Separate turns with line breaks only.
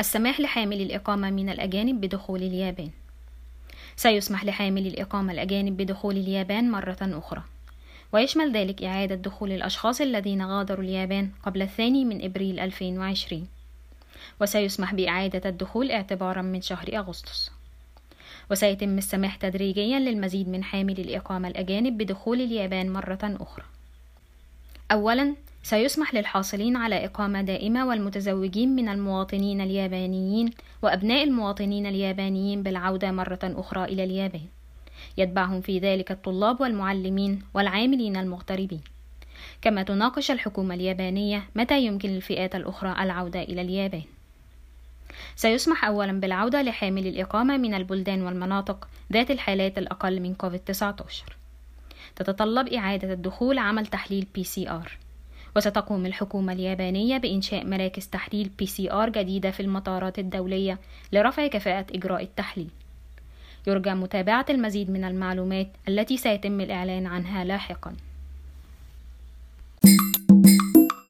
السماح لحامل الإقامة من الأجانب بدخول اليابان. سيسمح لحامل الإقامة الأجانب بدخول اليابان مرة أخرى. ويشمل ذلك إعادة دخول الأشخاص الذين غادروا اليابان قبل الثاني من إبريل 2020 وسيسمح بإعادة الدخول اعتبارا من شهر أغسطس. وسيتم السماح تدريجيا للمزيد من حامل الإقامة الأجانب بدخول اليابان مرة أخرى. أولا سيسمح للحاصلين على إقامة دائمة والمتزوجين من المواطنين اليابانيين وأبناء المواطنين اليابانيين بالعودة مرة أخرى إلى اليابان. يتبعهم في ذلك الطلاب والمعلمين والعاملين المغتربين. كما تناقش الحكومة اليابانية متى يمكن للفئات الأخرى العودة إلى اليابان. سيسمح أولا بالعودة لحامل الإقامة من البلدان والمناطق ذات الحالات الأقل من كوفيد-19 تتطلب إعادة الدخول عمل تحليل PCR وستقوم الحكومة اليابانية بإنشاء مراكز تحليل PCR جديدة في المطارات الدولية لرفع كفاءة إجراء التحليل. يرجى متابعة المزيد من المعلومات التي سيتم الإعلان عنها لاحقاً.